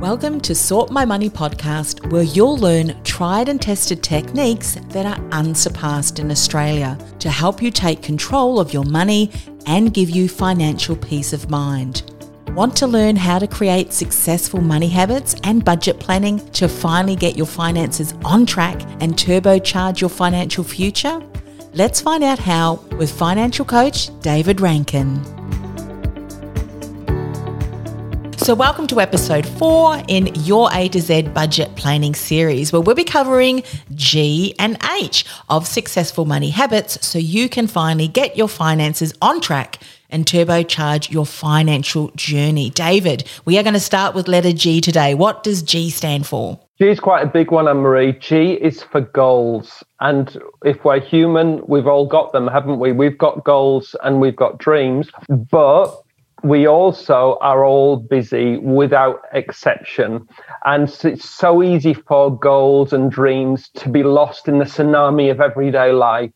Welcome to Sort My Money podcast, where you'll learn tried and tested techniques that are unsurpassed in Australia to help you take control of your money and give you financial peace of mind. Want to learn how to create successful money habits and budget planning to finally get your finances on track and turbocharge your financial future? Let's find out how with financial coach David Rankin. So, welcome to episode four in your A to Z budget planning series, where we'll be covering G and H of successful money habits so you can finally get your finances on track and turbocharge your financial journey. David, we are going to start with letter G today. What does G stand for? G is quite a big one, Anne Marie. G is for goals. And if we're human, we've all got them, haven't we? We've got goals and we've got dreams. But we also are all busy without exception. And it's so easy for goals and dreams to be lost in the tsunami of everyday life.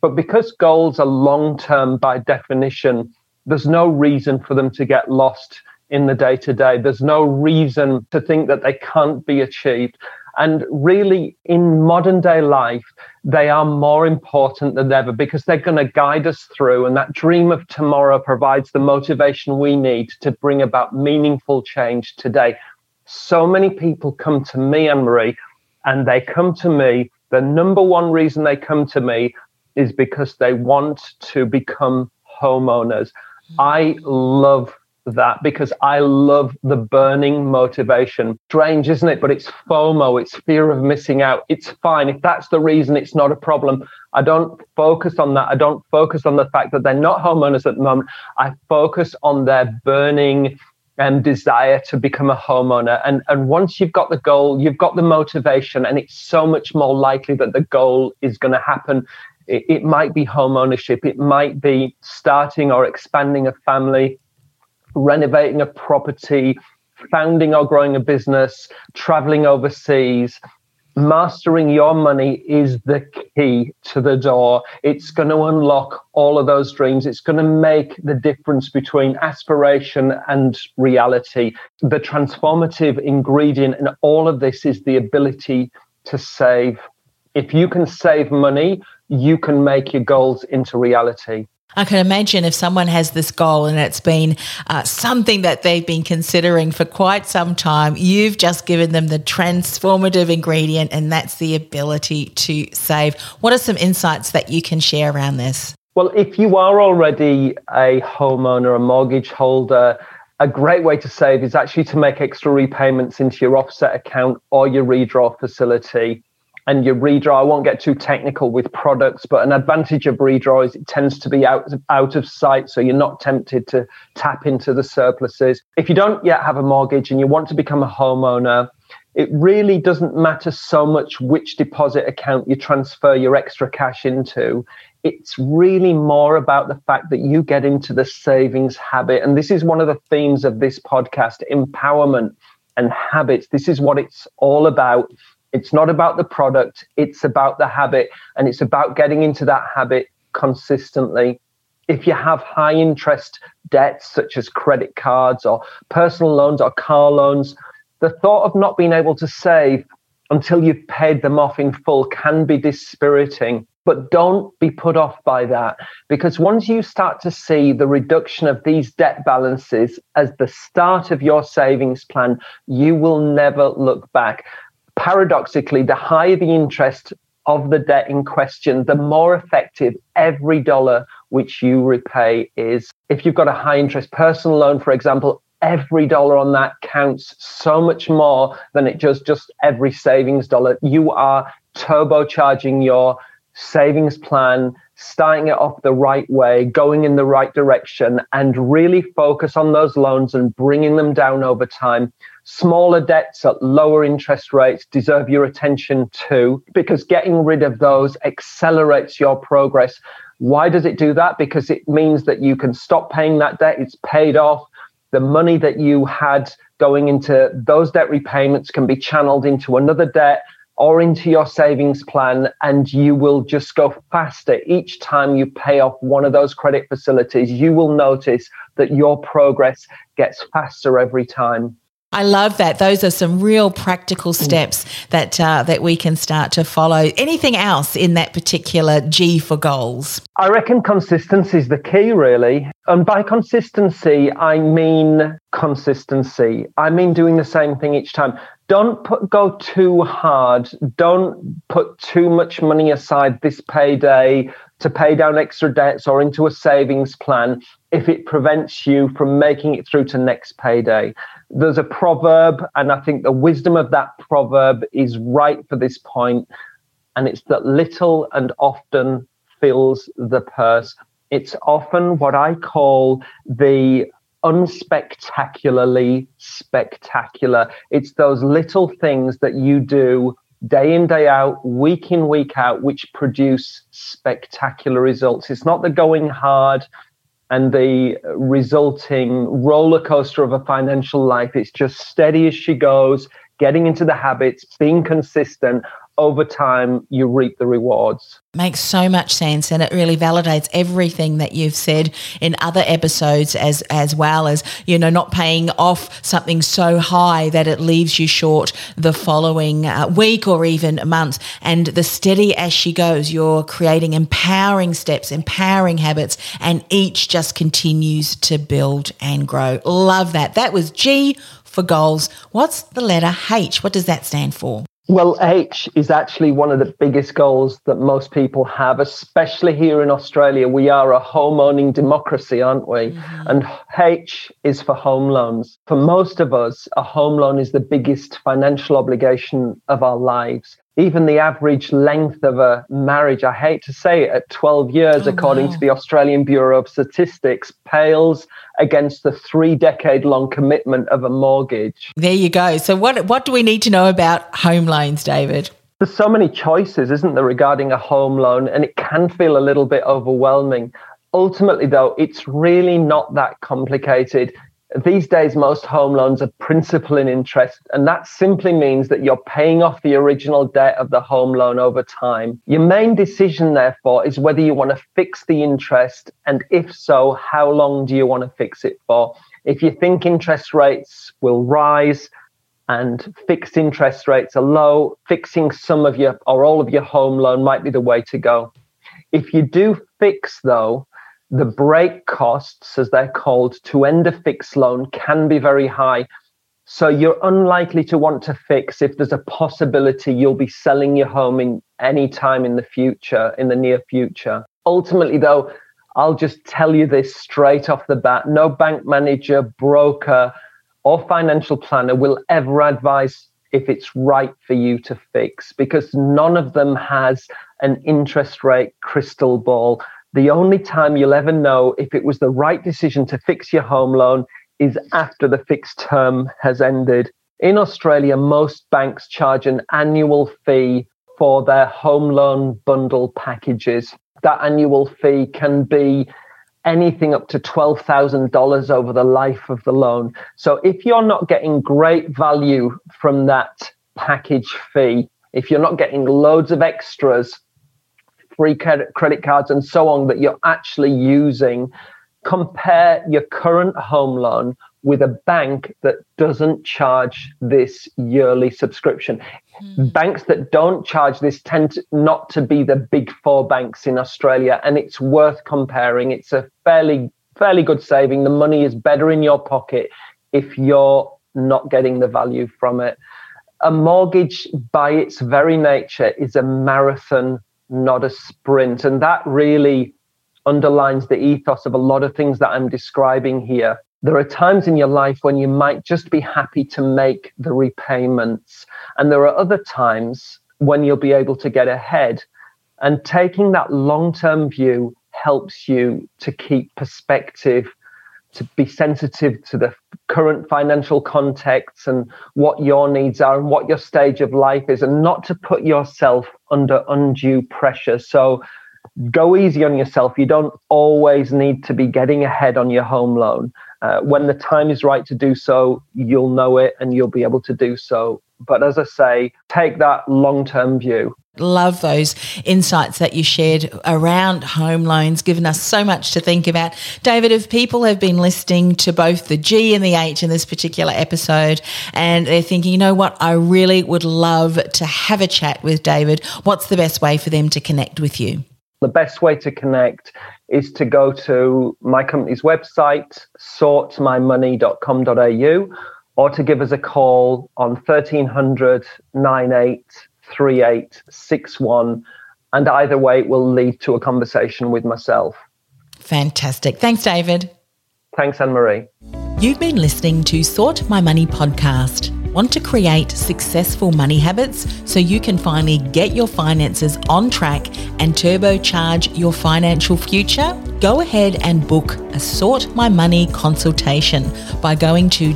But because goals are long term by definition, there's no reason for them to get lost in the day to day. There's no reason to think that they can't be achieved. And really, in modern day life, they are more important than ever because they're going to guide us through. And that dream of tomorrow provides the motivation we need to bring about meaningful change today. So many people come to me, Anne Marie, and they come to me. The number one reason they come to me is because they want to become homeowners. I love that because I love the burning motivation. Strange, isn't it? But it's FOMO, it's fear of missing out. It's fine. If that's the reason, it's not a problem. I don't focus on that. I don't focus on the fact that they're not homeowners at the moment. I focus on their burning um, desire to become a homeowner. And, and once you've got the goal, you've got the motivation, and it's so much more likely that the goal is going to happen. It, it might be home ownership, it might be starting or expanding a family renovating a property, founding or growing a business, traveling overseas, mastering your money is the key to the door. It's going to unlock all of those dreams. It's going to make the difference between aspiration and reality. The transformative ingredient in all of this is the ability to save. If you can save money, you can make your goals into reality. I can imagine if someone has this goal and it's been uh, something that they've been considering for quite some time, you've just given them the transformative ingredient, and that's the ability to save. What are some insights that you can share around this? Well, if you are already a homeowner, a mortgage holder, a great way to save is actually to make extra repayments into your offset account or your redraw facility and your redraw. I won't get too technical with products, but an advantage of redraw is it tends to be out, out of sight, so you're not tempted to tap into the surpluses. If you don't yet have a mortgage and you want to become a homeowner, it really doesn't matter so much which deposit account you transfer your extra cash into. It's really more about the fact that you get into the savings habit. And this is one of the themes of this podcast empowerment and habits. This is what it's all about. It's not about the product, it's about the habit, and it's about getting into that habit consistently. If you have high interest debts, such as credit cards or personal loans or car loans, the thought of not being able to save until you've paid them off in full can be dispiriting. But don't be put off by that because once you start to see the reduction of these debt balances as the start of your savings plan, you will never look back paradoxically, the higher the interest of the debt in question, the more effective every dollar which you repay is. If you've got a high interest personal loan, for example, every dollar on that counts so much more than it does just every savings dollar. You are turbocharging your savings plan, starting it off the right way, going in the right direction, and really focus on those loans and bringing them down over time. Smaller debts at lower interest rates deserve your attention too, because getting rid of those accelerates your progress. Why does it do that? Because it means that you can stop paying that debt, it's paid off. The money that you had going into those debt repayments can be channeled into another debt or into your savings plan, and you will just go faster each time you pay off one of those credit facilities. You will notice that your progress gets faster every time. I love that. Those are some real practical steps that uh, that we can start to follow. Anything else in that particular G for goals? I reckon consistency is the key, really. And by consistency, I mean consistency. I mean doing the same thing each time. Don't put, go too hard. Don't put too much money aside this payday to pay down extra debts or into a savings plan if it prevents you from making it through to next payday. There's a proverb, and I think the wisdom of that proverb is right for this point, and it's that little and often fills the purse. It's often what I call the unspectacularly spectacular. It's those little things that you do day in, day out, week in, week out, which produce spectacular results. It's not the going hard and the resulting roller coaster of a financial life. It's just steady as she goes, getting into the habits, being consistent, over time you reap the rewards. Makes so much sense and it really validates everything that you've said in other episodes as as well as you know not paying off something so high that it leaves you short the following uh, week or even month and the steady as she goes you're creating empowering steps empowering habits and each just continues to build and grow. Love that. That was G for goals. What's the letter H? What does that stand for well, H is actually one of the biggest goals that most people have, especially here in Australia. We are a home owning democracy, aren't we? Mm-hmm. And H is for home loans. For most of us, a home loan is the biggest financial obligation of our lives even the average length of a marriage, I hate to say it, at 12 years, oh, according wow. to the Australian Bureau of Statistics, pales against the three decade long commitment of a mortgage. There you go. So, what, what do we need to know about home loans, David? There's so many choices, isn't there, regarding a home loan, and it can feel a little bit overwhelming. Ultimately, though, it's really not that complicated. These days, most home loans are principal and interest, and that simply means that you're paying off the original debt of the home loan over time. Your main decision, therefore, is whether you want to fix the interest, and if so, how long do you want to fix it for? If you think interest rates will rise, and fixed interest rates are low, fixing some of your or all of your home loan might be the way to go. If you do fix, though, the break costs, as they're called, to end a fixed loan can be very high. So you're unlikely to want to fix if there's a possibility you'll be selling your home in any time in the future, in the near future. Ultimately, though, I'll just tell you this straight off the bat no bank manager, broker, or financial planner will ever advise if it's right for you to fix because none of them has an interest rate crystal ball the only time you'll ever know if it was the right decision to fix your home loan is after the fixed term has ended. In Australia, most banks charge an annual fee for their home loan bundle packages. That annual fee can be anything up to $12,000 over the life of the loan. So if you're not getting great value from that package fee, if you're not getting loads of extras free credit cards and so on that you're actually using, compare your current home loan with a bank that doesn't charge this yearly subscription. Mm. Banks that don't charge this tend to not to be the big four banks in Australia, and it's worth comparing. It's a fairly fairly good saving. The money is better in your pocket if you're not getting the value from it. A mortgage, by its very nature, is a marathon not a sprint. And that really underlines the ethos of a lot of things that I'm describing here. There are times in your life when you might just be happy to make the repayments. And there are other times when you'll be able to get ahead. And taking that long term view helps you to keep perspective to be sensitive to the current financial context and what your needs are and what your stage of life is, and not to put yourself under undue pressure. So go easy on yourself. You don't always need to be getting ahead on your home loan. Uh, when the time is right to do so, you'll know it and you'll be able to do so. But as I say, take that long term view. Love those insights that you shared around home loans, given us so much to think about. David, if people have been listening to both the G and the H in this particular episode and they're thinking, you know what, I really would love to have a chat with David, what's the best way for them to connect with you? The best way to connect is to go to my company's website, sortmymoney.com.au, or to give us a call on 1300 98 3861. And either way, it will lead to a conversation with myself. Fantastic. Thanks, David. Thanks, Anne Marie. You've been listening to Sort My Money podcast. Want to create successful money habits so you can finally get your finances on track and turbocharge your financial future? Go ahead and book a Sort My Money consultation by going to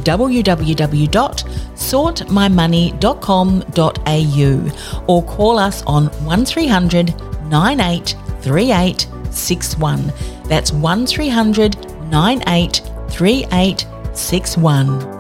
www.sortmymoney.com.au or call us on 1300 983861. That's 1300 983861.